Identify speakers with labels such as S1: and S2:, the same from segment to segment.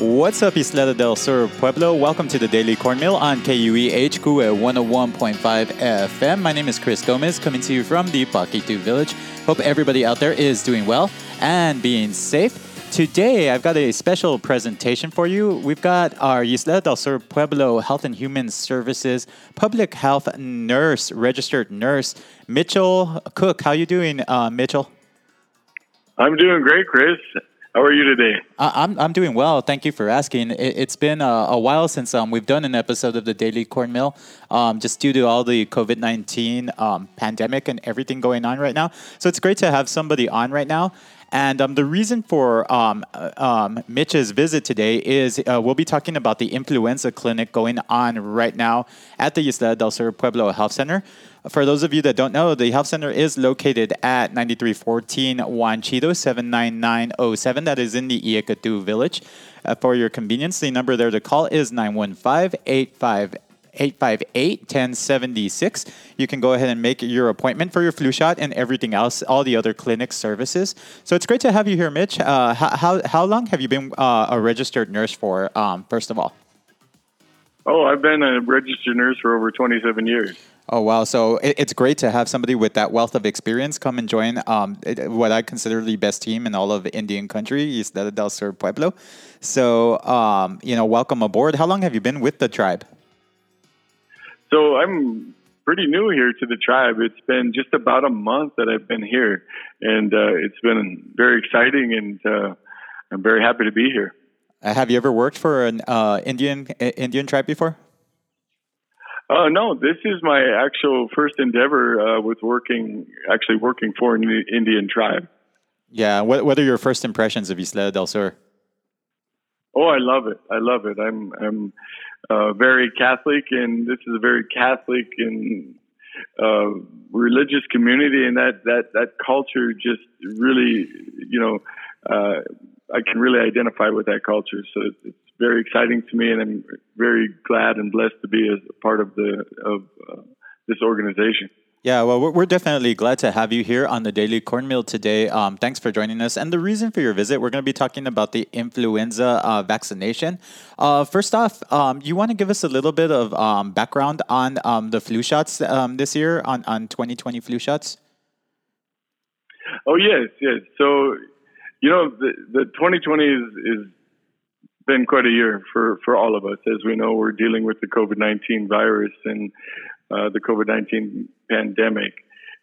S1: What's up, Ysleta del Sur Pueblo? Welcome to the Daily Cornmeal on KUE HQ at 101.5 FM. My name is Chris Gomez, coming to you from the Paquitu Village. Hope everybody out there is doing well and being safe. Today, I've got a special presentation for you. We've got our Isla del Sur Pueblo Health and Human Services public health nurse, registered nurse, Mitchell Koch. How you doing, uh, Mitchell?
S2: I'm doing great, Chris. How are you today?
S1: I'm, I'm doing well. Thank you for asking. It, has been a, a, while since um, we've done an episode of the Daily Cornmeal, um, just due to all the COVID 19 um, pandemic and everything going on right now. So it's great to have somebody on right now. And um, the reason for um, uh, um, Mitch's visit today is uh, we'll be talking about the influenza clinic going on right now at the Isla del Sur Pueblo Health Center. For those of you that don't know, the health center is located at 9314 Juan Chido 79907. That is in the Iacatu village. Uh, for your convenience, the number there to call is 915 858 858 1076. You can go ahead and make your appointment for your flu shot and everything else, all the other clinic services. So it's great to have you here, Mitch. Uh, how, how long have you been uh, a registered nurse for, um, first of all?
S2: Oh, I've been a registered nurse for over 27 years.
S1: Oh wow! So it's great to have somebody with that wealth of experience come and join um, what I consider the best team in all of Indian country, Isla del Sur Pueblo. So um, you know, welcome aboard. How long have you been with the tribe?
S2: So I'm pretty new here to the tribe. It's been just about a month that I've been here, and uh, it's been very exciting, and uh, I'm very happy to be here.
S1: Uh, have you ever worked for an uh, Indian Indian tribe before?
S2: Uh, no, this is my actual first endeavor uh, with working, actually working for an Indian tribe.
S1: Yeah, what, what are your first impressions of Isla del Sur?
S2: Oh, I love it. I love it. I'm I'm uh, very Catholic, and this is a very Catholic and uh, religious community, and that that that culture just really, you know, uh, I can really identify with that culture. So it's, it's, very exciting to me, and I'm very glad and blessed to be a part of the of uh, this organization.
S1: Yeah, well, we're definitely glad to have you here on the Daily Cornmeal today. Um, thanks for joining us. And the reason for your visit, we're going to be talking about the influenza uh, vaccination. Uh, first off, um, you want to give us a little bit of um, background on um, the flu shots um, this year, on, on 2020 flu shots?
S2: Oh, yes, yes. So, you know, the, the 2020 is, is been quite a year for, for all of us. As we know, we're dealing with the COVID 19 virus and uh, the COVID 19 pandemic.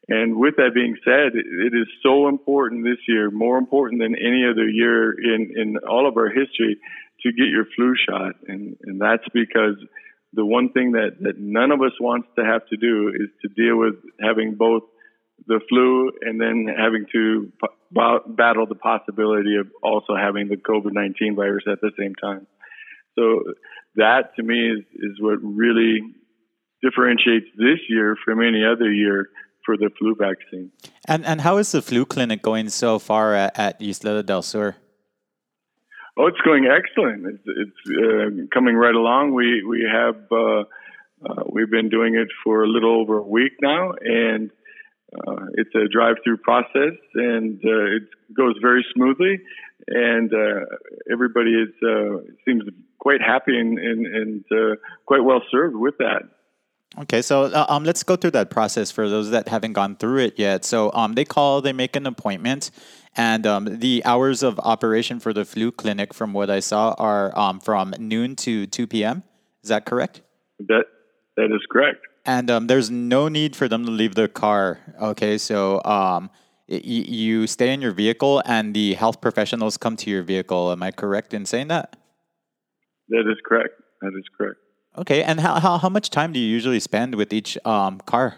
S2: And with that being said, it is so important this year, more important than any other year in, in all of our history, to get your flu shot. And, and that's because the one thing that, that none of us wants to have to do is to deal with having both the flu and then having to battle the possibility of also having the COVID 19 virus at the same time. So that to me is, is what really differentiates this year from any other year for the flu vaccine.
S1: And and how is the flu clinic going so far at, at Isla del Sur?
S2: Oh, it's going excellent. It's, it's uh, coming right along. We we have uh, uh, we've been doing it for a little over a week now, and uh, it's a drive-through process, and uh, it goes very smoothly. And uh, everybody is seems quite happy and and, and quite well served with that.
S1: Okay, so uh, um, let's go through that process for those that haven't gone through it yet. So um, they call, they make an appointment, and um, the hours of operation for the flu clinic, from what I saw, are um, from noon to two p.m. Is that correct?
S2: That that is correct.
S1: And um, there's no need for them to leave their car. Okay, so um, y- you stay in your vehicle, and the health professionals come to your vehicle. Am I correct in saying that?
S2: That is correct. That is correct.
S1: Okay, and how, how, how much time do you usually spend with each um, car?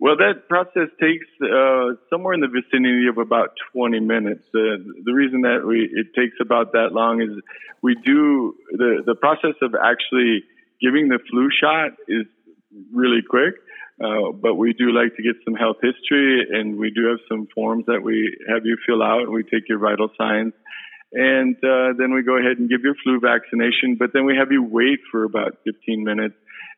S2: Well, that process takes uh, somewhere in the vicinity of about 20 minutes. Uh, the reason that we it takes about that long is we do the the process of actually giving the flu shot is really quick, uh, but we do like to get some health history, and we do have some forms that we have you fill out. We take your vital signs, and uh, then we go ahead and give your flu vaccination. But then we have you wait for about 15 minutes,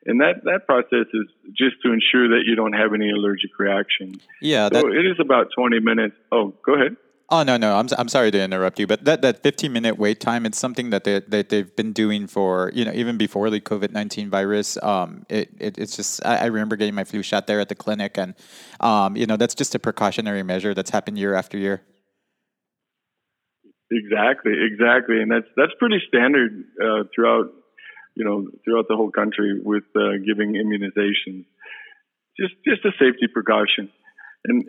S2: and that that process is just to ensure that you don't have any allergic reaction.
S1: Yeah,
S2: so it is about 20 minutes. Oh, go ahead.
S1: Oh no, no, I'm I'm sorry to interrupt you, but that, that 15 minute wait time, it's something that they that they've been doing for you know even before the COVID 19 virus. Um, it, it it's just I, I, remember getting my flu shot there at the clinic, and um, you know that's just a precautionary measure that's happened year after year.
S2: Exactly, exactly, and that's that's pretty standard uh, throughout you know throughout the whole country with uh, giving immunizations. Just just a safety precaution, and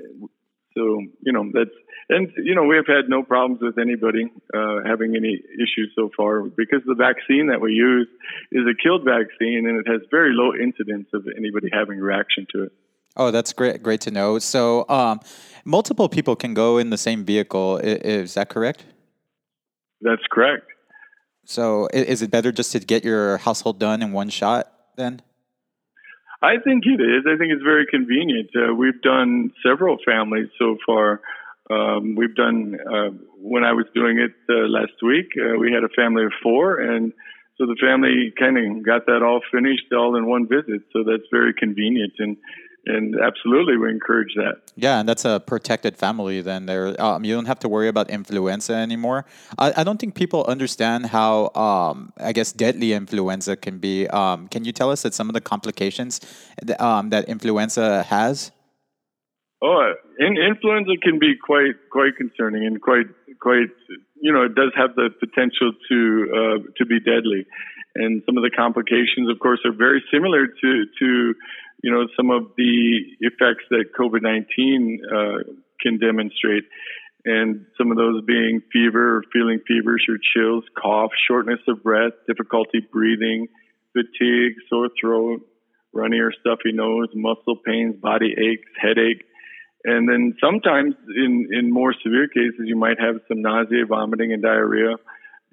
S2: so you know that's and you know we have had no problems with anybody uh, having any issues so far because the vaccine that we use is a killed vaccine and it has very low incidence of anybody having reaction to it.
S1: Oh, that's great! Great to know. So, um, multiple people can go in the same vehicle. Is that correct?
S2: That's correct.
S1: So, is it better just to get your household done in one shot then?
S2: I think it is. I think it's very convenient. Uh, we've done several families so far um, we've done uh, when I was doing it uh, last week. Uh, we had a family of four, and so the family kind of got that all finished all in one visit. So that's very convenient, and and absolutely we encourage that.
S1: Yeah, and that's a protected family. Then there, um, you don't have to worry about influenza anymore. I, I don't think people understand how um, I guess deadly influenza can be. Um, can you tell us that some of the complications that, um, that influenza has?
S2: Oh, in, influenza can be quite quite concerning and quite quite you know it does have the potential to uh, to be deadly, and some of the complications, of course, are very similar to to you know some of the effects that COVID nineteen uh, can demonstrate, and some of those being fever, feeling feverish or chills, cough, shortness of breath, difficulty breathing, fatigue, sore throat, runny or stuffy nose, muscle pains, body aches, headache and then sometimes in, in more severe cases, you might have some nausea, vomiting, and diarrhea.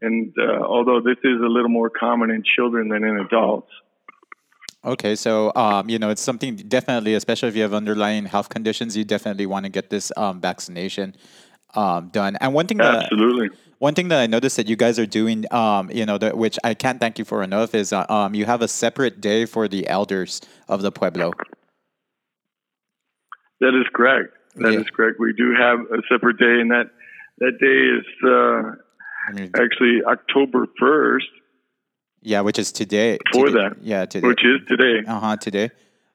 S2: And uh, although this is a little more common in children than in adults.
S1: Okay, so um, you know it's something definitely, especially if you have underlying health conditions, you definitely want to get this um, vaccination um, done. And one thing that
S2: absolutely
S1: one thing that I noticed that you guys are doing, um, you know, that, which I can't thank you for enough, is uh, um, you have a separate day for the elders of the pueblo.
S2: That is correct. That yeah. is correct. We do have a separate day, and that that day is uh, actually October first.
S1: Yeah, which is today.
S2: For
S1: today.
S2: that,
S1: yeah, today.
S2: Which is today.
S1: Uh huh. Today.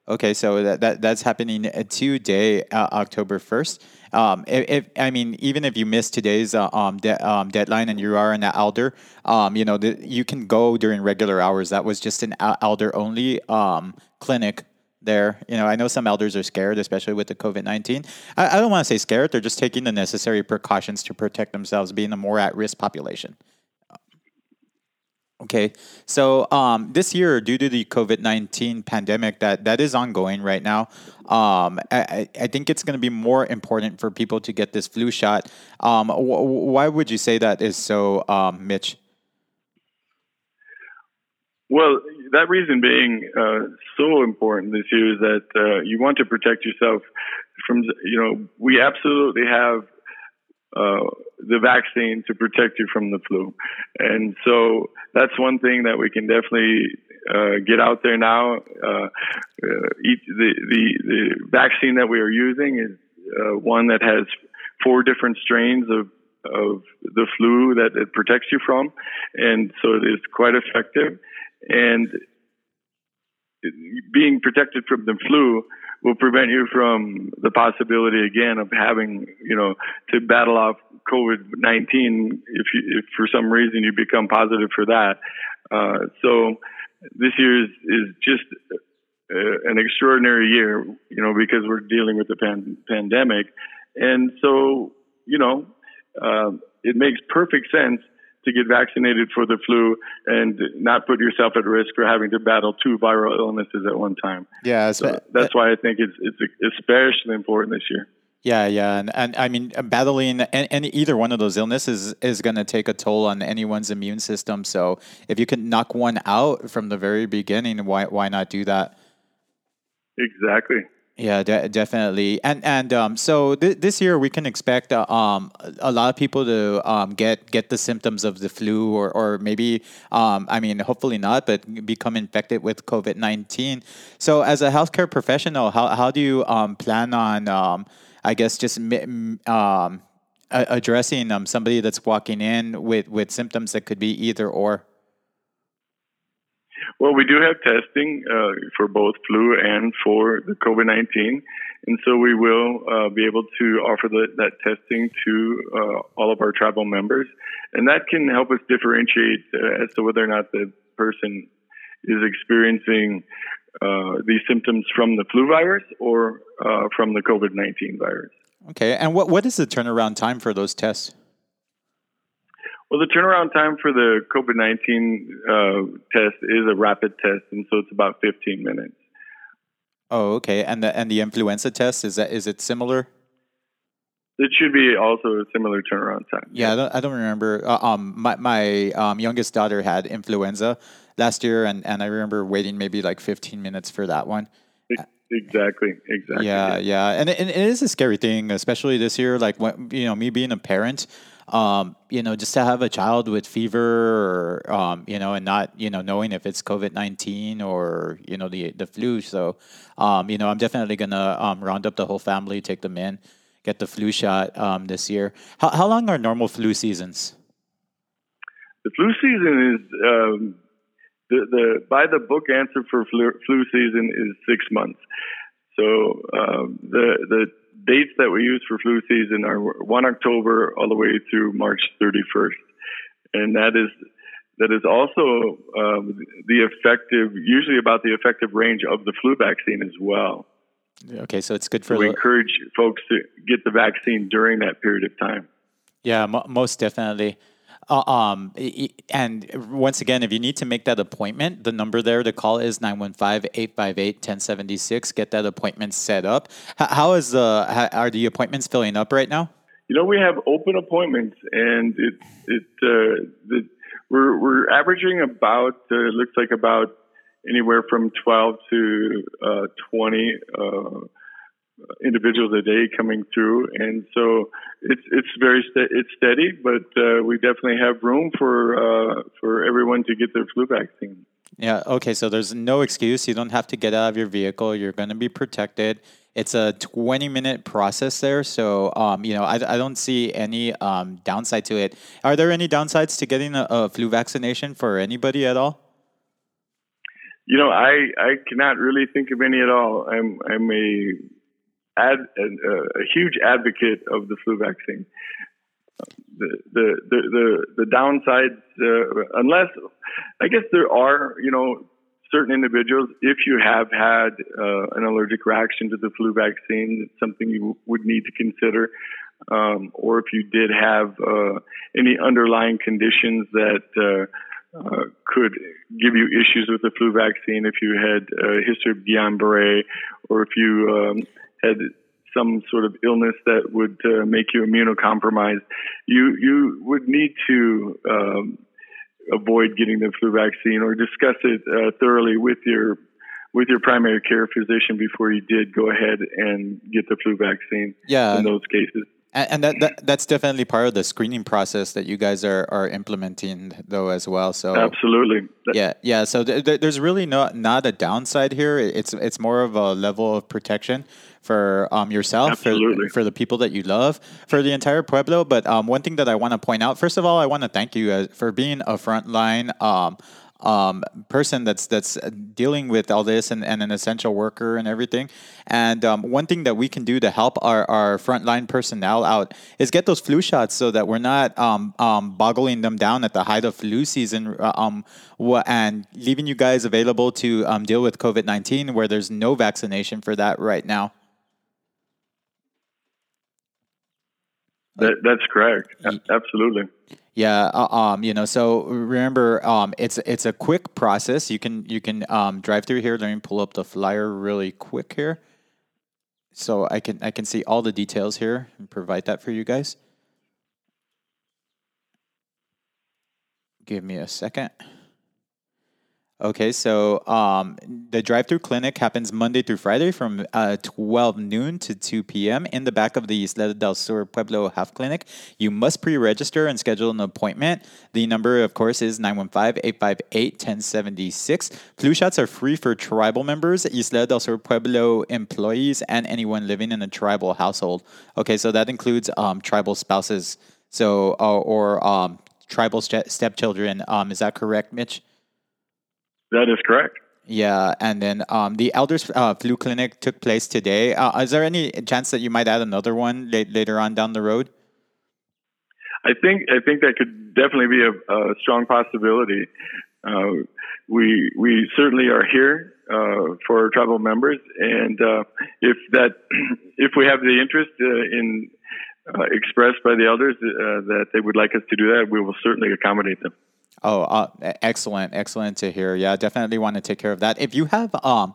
S1: Okay, so that, that that's happening today, uh, October first. Um, if, if, I mean, even if you miss today's uh, um, de- um, deadline and you are an elder, um, you know, the, you can go during regular hours. That was just an elder only um, clinic there. You know, I know some elders are scared, especially with the COVID 19. I, I, don't want to say scared, they're just taking the necessary precautions to protect themselves, being a more at risk population. Okay, so um, this year, due to the COVID nineteen pandemic that that is ongoing right now, um, I, I think it's going to be more important for people to get this flu shot. Um, wh- why would you say that is so, um, Mitch?
S2: Well, that reason being uh, so important this year is that uh, you want to protect yourself from, you know, we absolutely have uh, the vaccine to protect you from the flu. And so that's one thing that we can definitely uh, get out there now. Uh, uh, each, the, the, the vaccine that we are using is one that has four different strains of of the flu that it protects you from, and so it is quite effective and being protected from the flu will prevent you from the possibility again of having, you know, to battle off COVID 19 if, if for some reason you become positive for that. Uh, so this year is, is just uh, an extraordinary year, you know, because we're dealing with the pan- pandemic. And so, you know, uh, it makes perfect sense to get vaccinated for the flu and not put yourself at risk for having to battle two viral illnesses at one time.
S1: Yeah,
S2: so that's why I think it's it's especially important this year.
S1: Yeah, yeah, and, and I mean, battling any, either one of those illnesses is going to take a toll on anyone's immune system. So if you can knock one out from the very beginning, why why not do that?
S2: Exactly.
S1: Yeah, de- definitely. And and um, so th- this year we can expect uh, um, a lot of people to um, get get the symptoms of the flu, or or maybe um, I mean, hopefully not, but become infected with COVID nineteen. So as a healthcare professional, how how do you um, plan on um, I guess just um, addressing um, somebody that's walking in with, with symptoms that could be either or?
S2: Well, we do have testing uh, for both flu and for the COVID 19. And so we will uh, be able to offer the, that testing to uh, all of our tribal members. And that can help us differentiate uh, as to whether or not the person is experiencing uh, these symptoms from the flu virus or uh, from the COVID 19 virus.
S1: Okay. And what, what is the turnaround time for those tests?
S2: Well, the turnaround time for the COVID 19 uh, test is a rapid test, and so it's about 15 minutes.
S1: Oh, okay. And the and the influenza test is that is it similar?
S2: It should be also a similar turnaround time.
S1: Yeah, I don't, I don't remember. Uh, um, my my um, youngest daughter had influenza last year, and, and I remember waiting maybe like 15 minutes for that one.
S2: Exactly. Exactly.
S1: Yeah, yeah, and it, it is a scary thing, especially this year. Like when you know, me being a parent, um, you know, just to have a child with fever, or um, you know, and not you know knowing if it's COVID nineteen or you know the the flu. So, um, you know, I'm definitely gonna um, round up the whole family, take them in, get the flu shot um, this year. How how long are normal flu seasons?
S2: The flu season is um, the, the by the book answer for flu, flu season is six months. So the the dates that we use for flu season are one October all the way through March 31st, and that is that is also um, the effective, usually about the effective range of the flu vaccine as well.
S1: Okay, so it's good for.
S2: We encourage folks to get the vaccine during that period of time.
S1: Yeah, most definitely. Uh, um, and once again, if you need to make that appointment, the number there to call is 915-858-1076. Get that appointment set up. how is the, how, are the appointments filling up right now?
S2: You know, we have open appointments and it, it, uh, the, we're, we're averaging about, uh, looks like about anywhere from 12 to, uh, 20, uh, individuals a day coming through, and so it's it's very ste- it's steady, but uh, we definitely have room for uh, for everyone to get their flu vaccine.
S1: Yeah. Okay. So there's no excuse. You don't have to get out of your vehicle. You're going to be protected. It's a 20 minute process there. So, um, you know, I, I don't see any um, downside to it. Are there any downsides to getting a, a flu vaccination for anybody at all?
S2: You know, I, I cannot really think of any at all. I'm I'm a ad, a, a huge advocate of the flu vaccine. The the the the, the downsides, uh, unless I guess there are, you know, certain individuals, if you have had uh, an allergic reaction to the flu vaccine, it's something you would need to consider. Um, or if you did have uh, any underlying conditions that uh, uh, could give you issues with the flu vaccine, if you had a history of Guillain-Barré, or if you um, had some sort of illness that would uh, make you immunocompromised, you you would need to um, avoid getting the flu vaccine or discuss it uh, thoroughly with your with your primary care physician before you did go ahead and get the flu vaccine.
S1: Yeah,
S2: in those cases.
S1: And, and that, that, that's definitely part of the screening process that you guys are, are implementing though as well. So
S2: absolutely,
S1: yeah, yeah. So th- th- there's really not not a downside here. It's it's more of a level of protection for um, yourself, for, for the people that you love, for the entire pueblo. But um, one thing that I want to point out, first of all, I want to thank you uh, for being a frontline um, um, person that's that's dealing with all this and, and an essential worker and everything. And um, one thing that we can do to help our, our frontline personnel out is get those flu shots so that we're not um, um, boggling them down at the height of flu season uh, um, and leaving you guys available to um, deal with COVID 19 where there's no vaccination for that right now.
S2: That, that's correct. Absolutely.
S1: Yeah, uh, um, you know, so remember, um, it's it's a quick process. You can you can um, drive through here. Let me pull up the flyer really quick here, so I can I can see all the details here and provide that for you guys. Give me a second. Okay, so um, the drive-through clinic happens Monday through Friday from uh, 12 noon to 2 p.m. in the back of the Isla del Sur Pueblo Health Clinic. You must pre-register and schedule an appointment. The number, of course, is 915-858-1076. Flu shots are free for tribal members, Isla del Sur Pueblo employees, and anyone living in a tribal household. Okay, so that includes um, tribal spouses, so uh, or um, tribal st- stepchildren. Um, is that correct, Mitch?
S2: That is correct.
S1: Yeah, and then um, the elders uh, flu clinic took place today. Uh, is there any chance that you might add another one la- later on down the road?
S2: I think I think that could definitely be a, a strong possibility. Uh, we we certainly are here uh, for tribal members, and uh, if that if we have the interest uh, in expressed by the elders that they would like us to do that, we will certainly accommodate them.
S1: Oh, uh, excellent, excellent to hear. Yeah, definitely want to take care of that. If you have um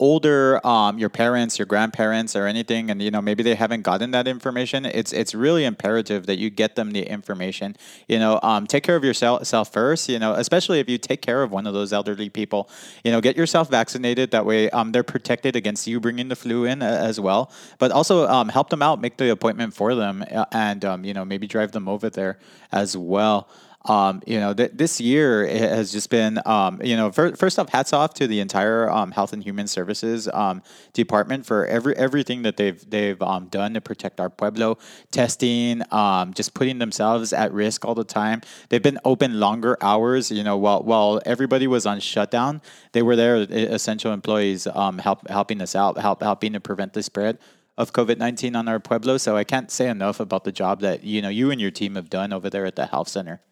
S1: older um your parents, your grandparents or anything and you know maybe they haven't gotten that information, it's it's really imperative that you get them the information. You know, um take care of yourself first, you know, especially if you take care of one of those elderly people. You know, get yourself vaccinated that way um they're protected against you bringing the flu in uh, as well. But also um help them out, make the appointment for them uh, and um you know, maybe drive them over there as well um, you know, th- this year has just been, um, you know, for, first off, hats off to the entire um, Health and Human Services um, department for every everything that they've they've um, done to protect our pueblo, testing, um, just putting themselves at risk all the time. They've been open longer hours, you know, while while everybody was on shutdown, they were there, essential employees, help helping us out, help helping to prevent the spread of COVID nineteen on our pueblo. So I can't say enough about the job that you know you and your team have done over there at the health center.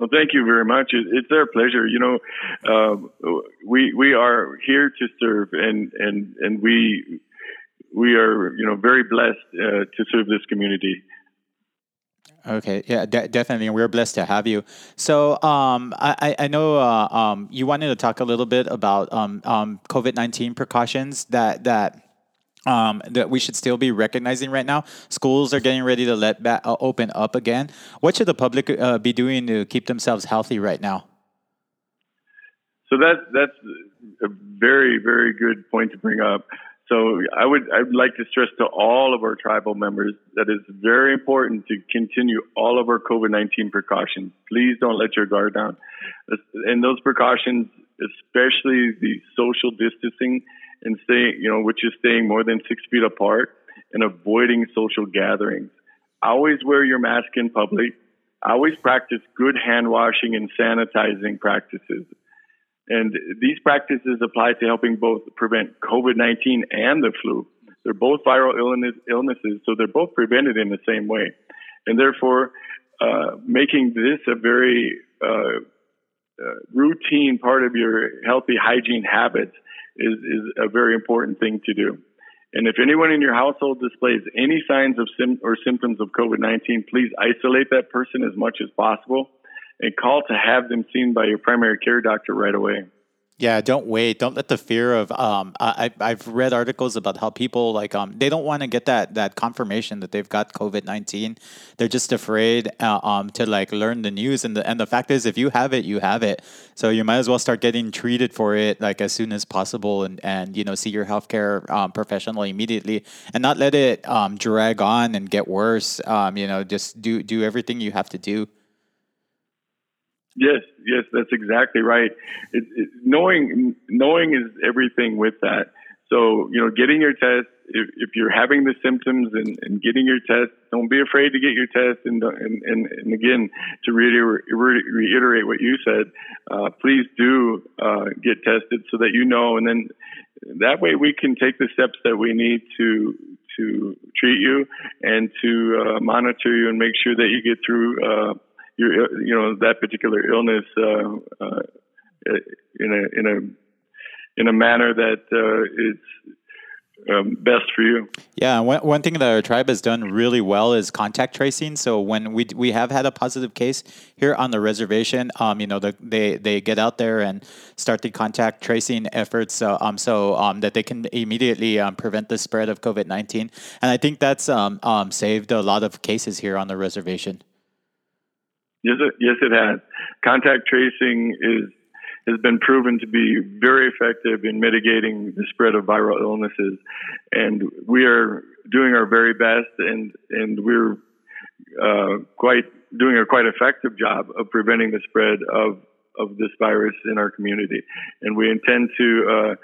S2: Well, thank you very much. It's our pleasure. You know, uh, we we are here to serve, and and and we we are you know very blessed uh, to serve this community.
S1: Okay, yeah, de- definitely, we're blessed to have you. So, um, I I know uh, um, you wanted to talk a little bit about um, um, COVID nineteen precautions that that um, that we should still be recognizing right now. Schools are getting ready to let back, uh, open up again. What should the public uh, be doing to keep themselves healthy right now?
S2: So that that's a very very good point to bring up. So I would I'd like to stress to all of our tribal members that it's very important to continue all of our COVID nineteen precautions. Please don't let your guard down. And those precautions, especially the social distancing and staying, you know, which is staying more than six feet apart and avoiding social gatherings. Always wear your mask in public. Always practice good hand washing and sanitizing practices. And these practices apply to helping both prevent COVID 19 and the flu. They're both viral illness, illnesses, so they're both prevented in the same way. And therefore, uh, making this a very uh, uh, routine part of your healthy hygiene habits is, is a very important thing to do. And if anyone in your household displays any signs of sim- or symptoms of COVID 19, please isolate that person as much as possible and call to have them seen by your primary care doctor right away.
S1: Yeah, don't wait. Don't let the fear of um. I I've read articles about how people like um they don't want to get that that confirmation that they've got COVID nineteen. They're just afraid uh, um to like learn the news and the and the fact is if you have it you have it. So you might as well start getting treated for it like as soon as possible and and you know see your healthcare um, professional immediately and not let it um drag on and get worse. Um you know just do do everything you have to do.
S2: Yes, yes, that's exactly right. It, it, knowing knowing is everything with that. So you know, getting your test. If, if you're having the symptoms and, and, getting your test, don't be afraid to get your test. And and, and, and again, to reiterate, reiterate what you said, uh, please do uh, get tested so that you know, and then that way we can take the steps that we need to to treat you and to uh, monitor you and make sure that you get through uh, you know, that particular illness uh, uh, in a in a in a manner that uh, um, best for you.
S1: Yeah, one, one thing that our tribe has done really well is contact tracing. So when we we have had a positive case here on the reservation, um, you know, the, they they get out there and start the contact tracing efforts, uh, um, so um, that they can immediately um, prevent the spread of COVID nineteen. And I think that's um, um, saved a lot of cases here on the reservation.
S2: Yes, it, yes, it has. Contact tracing is has been proven to be very effective in mitigating the spread of viral illnesses. And we are doing our very best, and and we're uh, quite doing a quite effective job of preventing the spread of of this virus in our community. And we intend to uh,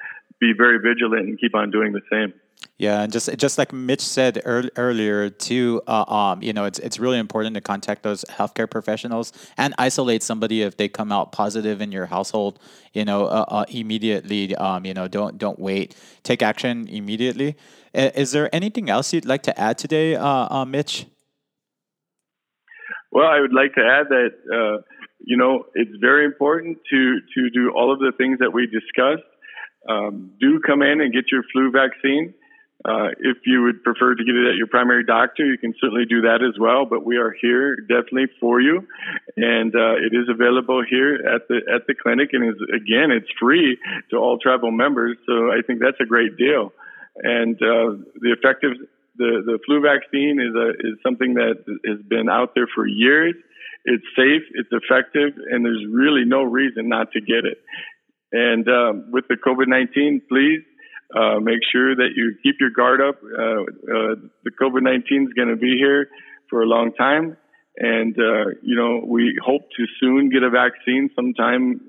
S2: be very vigilant and keep on doing the same.
S1: Yeah, and just just like Mitch said earl- earlier, too, uh, um, you know, it's it's really important to contact those healthcare professionals and isolate somebody if they come out positive in your household. You know, uh, uh, immediately. Um, you know, don't don't wait. Take action immediately. Is there anything else you'd like to add today, uh, uh, Mitch?
S2: Well, I would like to add that uh, you know it's very important to to do all of the things that we discussed. Um, do come in and get your flu vaccine. Uh, if you would prefer to get it at your primary doctor, you can certainly do that as well. But we are here definitely for you, and uh, it is available here at the at the clinic, and is again, it's free to all tribal members. So I think that's a great deal. And uh, the effective the the flu vaccine is a is something that has been out there for years. It's safe, it's effective, and there's really no reason not to get it. And um, with the COVID 19, please uh, make sure that you keep your guard up. Uh, uh, the COVID 19 is going to be here for a long time. And, uh, you know, we hope to soon get a vaccine sometime,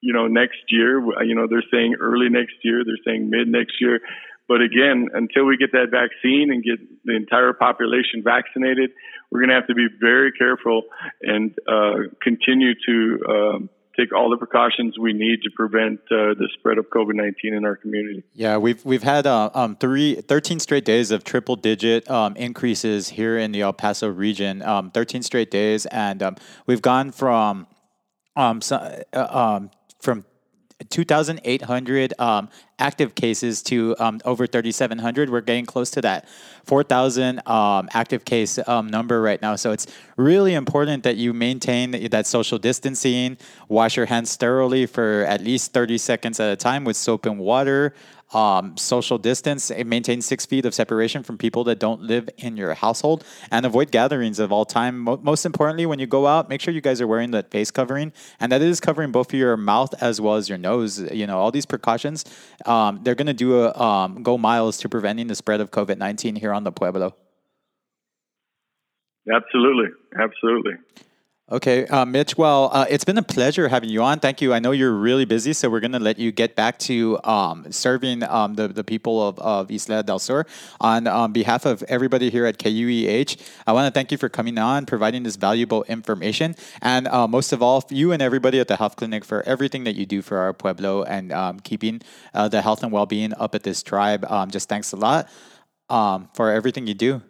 S2: you know, next year. You know, they're saying early next year, they're saying mid next year. But again, until we get that vaccine and get the entire population vaccinated, we're going to have to be very careful and uh, continue to um, take all the precautions we need to prevent uh, the spread of COVID nineteen in our community.
S1: Yeah, we've we've had uh, um, three, 13 straight days of triple digit um, increases here in the El Paso region. Um, Thirteen straight days, and um, we've gone from um, so, uh, um, from 2,800 um, active cases to um, over 3,700. We're getting close to that 4,000 um, active case um, number right now. So it's really important that you maintain that social distancing, wash your hands thoroughly for at least 30 seconds at a time with soap and water um, social distance, maintain six feet of separation from people that don't live in your household, and avoid gatherings of all time. Most importantly, when you go out, make sure you guys are wearing that face covering, and that is covering both your mouth as well as your nose. You know, all these precautions, um, they're going to do a, um, go miles to preventing the spread of COVID nineteen here on the Pueblo.
S2: Absolutely, absolutely.
S1: Okay, uh, Mitch. Well, uh, it's been a pleasure having you on. Thank you. I know you're really busy, so we're going to let you get back to um, serving um, the, the people of, of Isla del Sur. On um, behalf of everybody here at KUEH, I want to thank you for coming on, providing this valuable information, and uh, most of all, you and everybody at the health clinic for everything that you do for our Pueblo and um, keeping uh, the health and well being up at this tribe. Um, just thanks a lot um, for everything you do.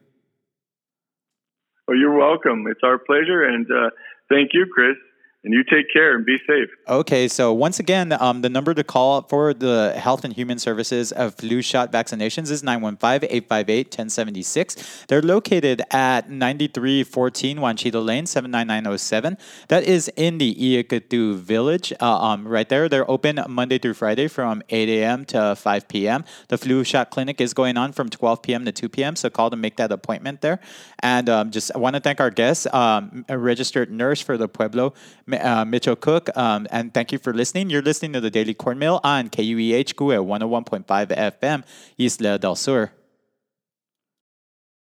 S2: Well, you're welcome. It's our pleasure. And uh, thank you, Chris. And you take care and be safe.
S1: Okay, so once again, um, the number to call for the Health and Human Services of flu shot vaccinations is 915 858 1076. They're located at 9314 Juanchito Lane, 79907. That is in the Iacatu Village, uh, um, right there. They're open Monday through Friday from 8 a.m. to 5 p.m. The flu shot clinic is going on from 12 p.m. to 2 p.m., so call to make that appointment there. And um, just I want to thank our guest, um, a registered nurse for the Pueblo uh, Mitchell Koch. Um, and thank you for listening. You're listening to the Daily Corn Mill on KUEH GUE 101.5 FM, Isla del Sur.